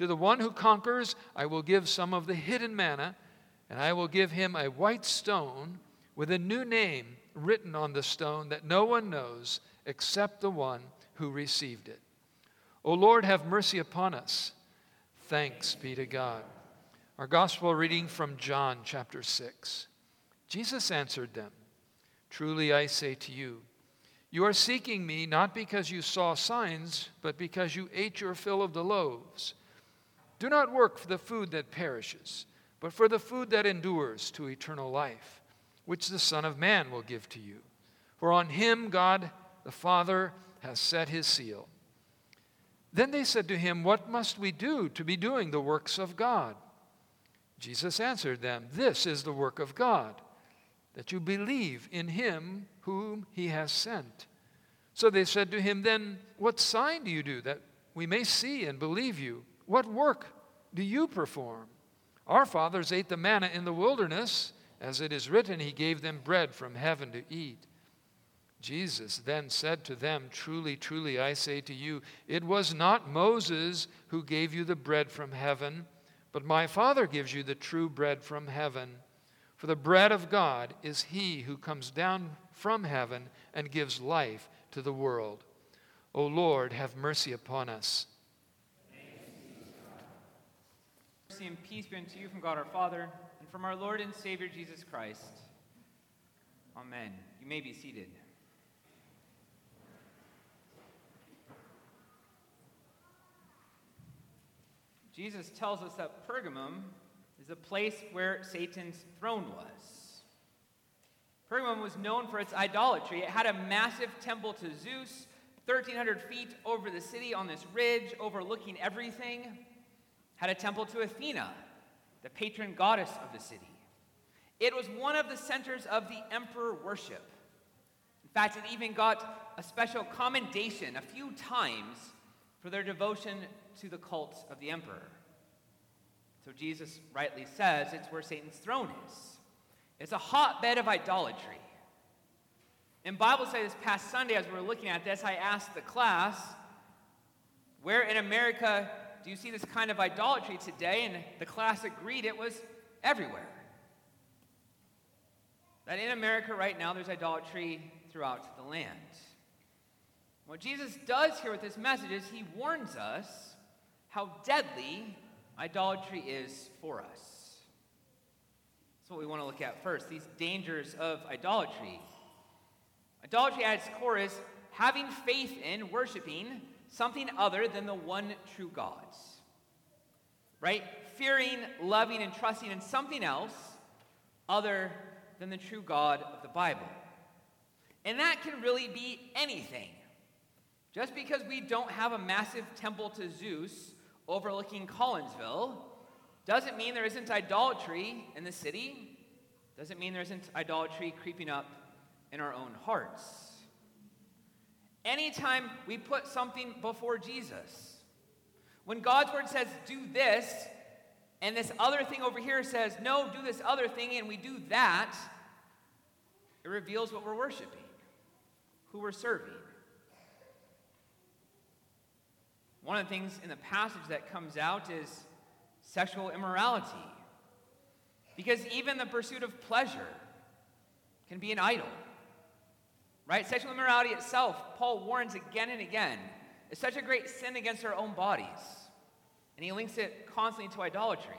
To the one who conquers, I will give some of the hidden manna, and I will give him a white stone with a new name written on the stone that no one knows except the one who received it. O Lord, have mercy upon us. Thanks be to God. Our gospel reading from John chapter 6. Jesus answered them Truly I say to you, you are seeking me not because you saw signs, but because you ate your fill of the loaves. Do not work for the food that perishes, but for the food that endures to eternal life, which the Son of Man will give to you. For on him God the Father has set his seal. Then they said to him, What must we do to be doing the works of God? Jesus answered them, This is the work of God, that you believe in him whom he has sent. So they said to him, Then what sign do you do that we may see and believe you? What work do you perform? Our fathers ate the manna in the wilderness. As it is written, He gave them bread from heaven to eat. Jesus then said to them, Truly, truly, I say to you, it was not Moses who gave you the bread from heaven, but my Father gives you the true bread from heaven. For the bread of God is he who comes down from heaven and gives life to the world. O Lord, have mercy upon us. Mercy and peace be unto you from God our Father and from our Lord and Savior Jesus Christ. Amen. You may be seated. Jesus tells us that Pergamum is a place where Satan's throne was. Pergamum was known for its idolatry. It had a massive temple to Zeus, 1,300 feet over the city on this ridge, overlooking everything had a temple to Athena, the patron goddess of the city. It was one of the centers of the emperor worship. In fact, it even got a special commendation a few times for their devotion to the cult of the emperor. So Jesus rightly says it's where Satan's throne is. It's a hotbed of idolatry. In Bible study this past Sunday, as we were looking at this, I asked the class, where in America do you see this kind of idolatry today? And the classic greed, it was everywhere. That in America right now, there's idolatry throughout the land. What Jesus does here with this message is he warns us how deadly idolatry is for us. That's what we want to look at first these dangers of idolatry. Idolatry at its core is having faith in, worshiping something other than the one true God. Right? Fearing, loving, and trusting in something else other than the true God of the Bible. And that can really be anything. Just because we don't have a massive temple to Zeus overlooking Collinsville doesn't mean there isn't idolatry in the city, doesn't mean there isn't idolatry creeping up in our own hearts. Anytime we put something before Jesus, when God's word says, do this, and this other thing over here says, no, do this other thing, and we do that, it reveals what we're worshiping, who we're serving. One of the things in the passage that comes out is sexual immorality. Because even the pursuit of pleasure can be an idol. Right? Sexual immorality itself, Paul warns again and again, is such a great sin against our own bodies. And he links it constantly to idolatry.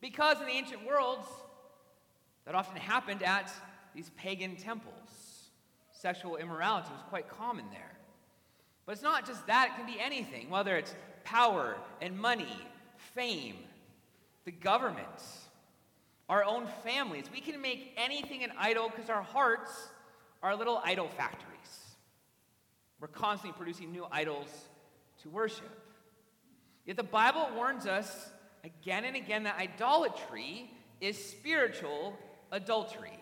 Because in the ancient worlds, that often happened at these pagan temples. Sexual immorality was quite common there. But it's not just that, it can be anything, whether it's power and money, fame, the government, our own families. We can make anything an idol because our hearts are little idol factories. We're constantly producing new idols to worship. Yet the Bible warns us again and again that idolatry is spiritual adultery.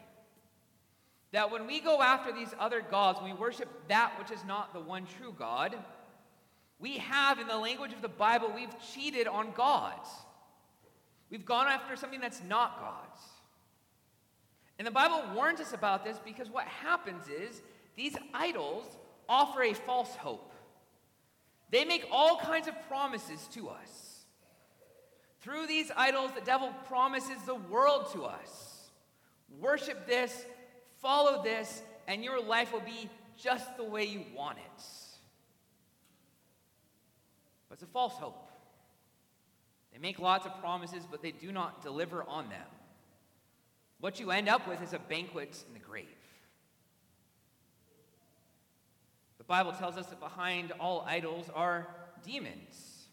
That when we go after these other gods, we worship that which is not the one true God, we have, in the language of the Bible, we've cheated on gods. We've gone after something that's not God's. And the Bible warns us about this because what happens is these idols offer a false hope. They make all kinds of promises to us. Through these idols, the devil promises the world to us. Worship this, follow this, and your life will be just the way you want it. But it's a false hope. They make lots of promises, but they do not deliver on them. What you end up with is a banquet in the grave. The Bible tells us that behind all idols are demons.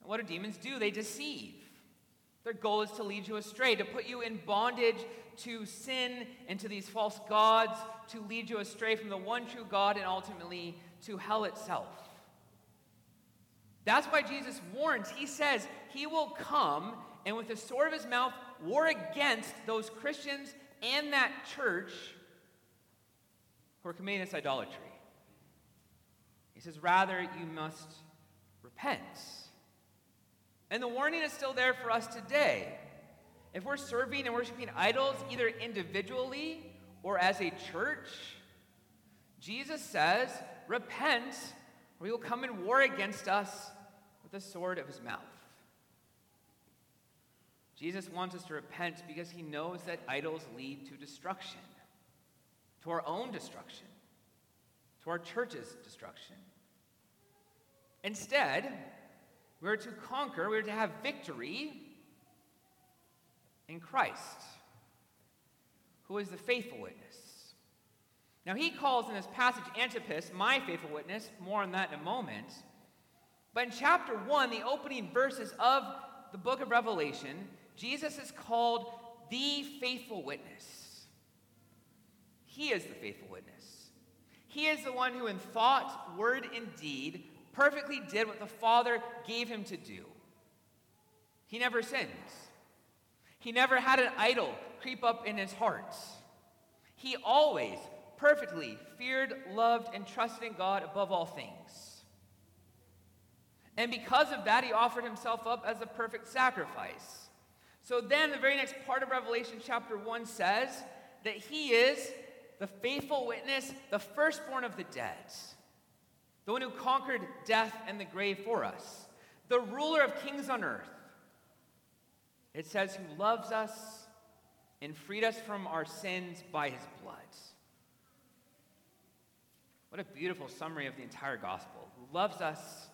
And what do demons do? They deceive. Their goal is to lead you astray, to put you in bondage to sin and to these false gods, to lead you astray from the one true God and ultimately to hell itself. That's why Jesus warns. He says he will come and with the sword of his mouth war against those Christians and that church who are committing this idolatry. He says, rather, you must repent. And the warning is still there for us today. If we're serving and worshiping idols, either individually or as a church, Jesus says, repent, or he will come and war against us with the sword of his mouth. Jesus wants us to repent because he knows that idols lead to destruction, to our own destruction to our church's destruction. Instead, we're to conquer, we're to have victory in Christ, who is the faithful witness. Now, he calls in this passage Antipas my faithful witness, more on that in a moment. But in chapter 1, the opening verses of the book of Revelation, Jesus is called the faithful witness. He is the faithful witness. He is the one who, in thought, word, and deed, perfectly did what the Father gave him to do. He never sins. He never had an idol creep up in his heart. He always perfectly feared, loved, and trusted in God above all things. And because of that, he offered himself up as a perfect sacrifice. So then, the very next part of Revelation chapter 1 says that he is the faithful witness, the firstborn of the dead, the one who conquered death and the grave for us, the ruler of kings on earth. It says, who loves us and freed us from our sins by his blood. What a beautiful summary of the entire gospel. Who loves us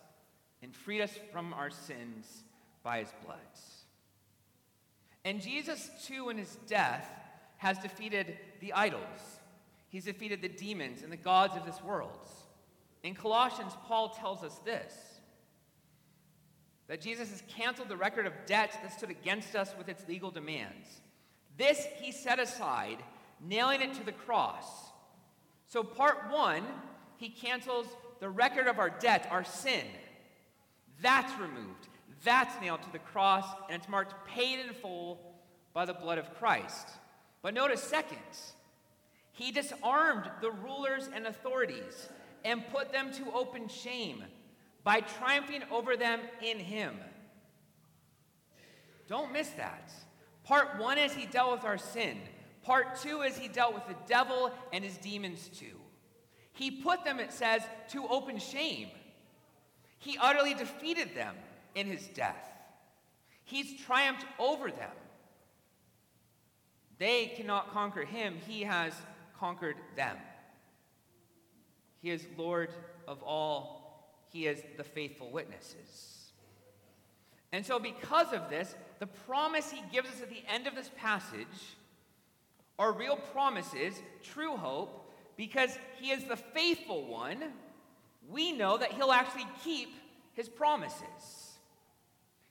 and freed us from our sins by his blood. And Jesus, too, in his death, has defeated the idols He's defeated the demons and the gods of this world. In Colossians, Paul tells us this that Jesus has canceled the record of debt that stood against us with its legal demands. This he set aside, nailing it to the cross. So, part one, he cancels the record of our debt, our sin. That's removed. That's nailed to the cross, and it's marked paid in full by the blood of Christ. But notice, second, he disarmed the rulers and authorities and put them to open shame by triumphing over them in him. Don't miss that. Part one is he dealt with our sin. Part two is he dealt with the devil and his demons too. He put them, it says, to open shame. He utterly defeated them in his death. He's triumphed over them. They cannot conquer him. He has conquered them. He is Lord of all, He is the faithful witnesses. And so, because of this, the promise he gives us at the end of this passage are real promises, true hope, because he is the faithful one. We know that he'll actually keep his promises.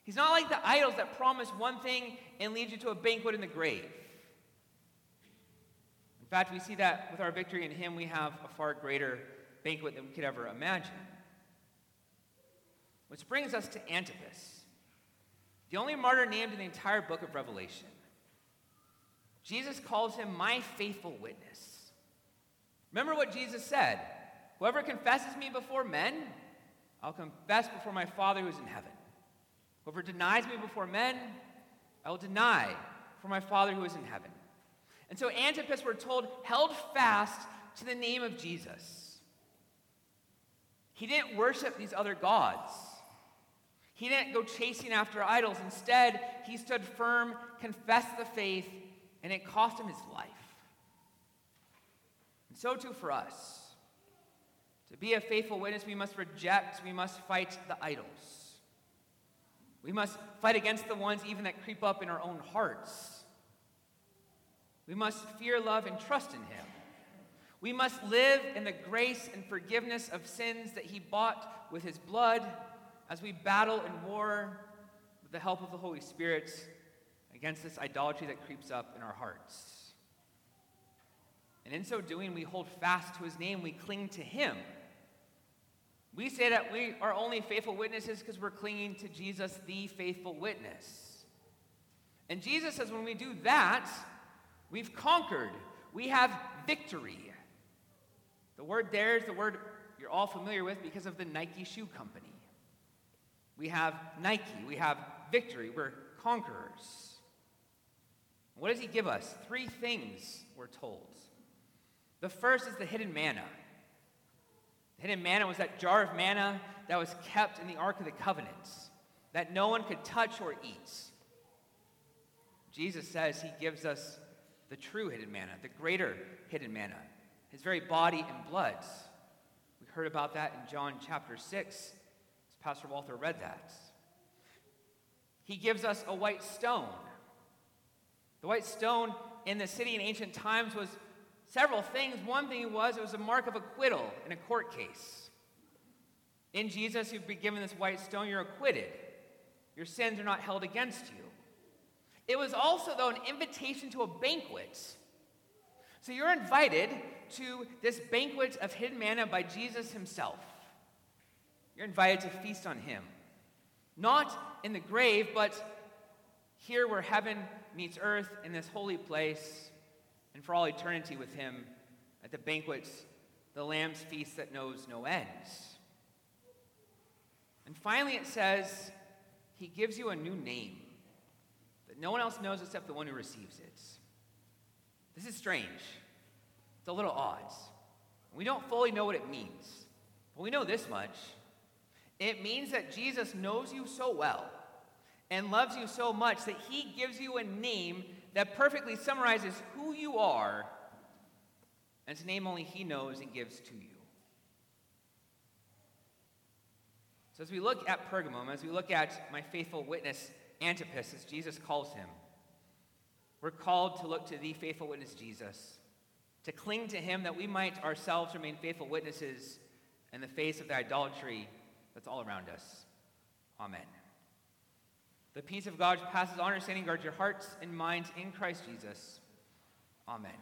He's not like the idols that promise one thing and lead you to a banquet in the grave. In fact, we see that with our victory in him, we have a far greater banquet than we could ever imagine. Which brings us to Antipas, the only martyr named in the entire book of Revelation. Jesus calls him my faithful witness. Remember what Jesus said Whoever confesses me before men, I'll confess before my Father who is in heaven. Whoever denies me before men, I will deny for my Father who is in heaven. And so Antipas, we're told, held fast to the name of Jesus. He didn't worship these other gods. He didn't go chasing after idols. Instead, he stood firm, confessed the faith, and it cost him his life. And so too for us. To be a faithful witness, we must reject, we must fight the idols. We must fight against the ones even that creep up in our own hearts. We must fear, love, and trust in Him. We must live in the grace and forgiveness of sins that He bought with His blood as we battle and war with the help of the Holy Spirit against this idolatry that creeps up in our hearts. And in so doing, we hold fast to his name, we cling to him. We say that we are only faithful witnesses because we're clinging to Jesus, the faithful witness. And Jesus says when we do that, we've conquered, we have victory. The word there is the word you're all familiar with because of the Nike Shoe Company. We have Nike. We have victory. We're conquerors. What does he give us? Three things, we're told. The first is the hidden manna. Hidden manna was that jar of manna that was kept in the Ark of the Covenant that no one could touch or eat. Jesus says he gives us the true hidden manna, the greater hidden manna, his very body and blood. We heard about that in John chapter 6 Pastor Walter read that. He gives us a white stone. The white stone in the city in ancient times was several things. One thing was it was a mark of acquittal in a court case. In Jesus, you've been given this white stone, you're acquitted. Your sins are not held against you. It was also, though, an invitation to a banquet. So you're invited to this banquet of hidden manna by Jesus himself. You're invited to feast on him. Not in the grave, but here where heaven meets earth in this holy place, and for all eternity with him at the banquets, the Lamb's feast that knows no ends. And finally, it says, He gives you a new name that no one else knows except the one who receives it. This is strange. It's a little odd. We don't fully know what it means, but we know this much it means that Jesus knows you so well and loves you so much that he gives you a name that perfectly summarizes who you are, and it's a name only he knows and gives to you. So, as we look at Pergamum, as we look at my faithful witness, Antipas, as Jesus calls him, we're called to look to the faithful witness, Jesus, to cling to him that we might ourselves remain faithful witnesses in the face of the idolatry that's all around us. Amen. The peace of God passes on understanding guard your hearts and minds in Christ Jesus. Amen.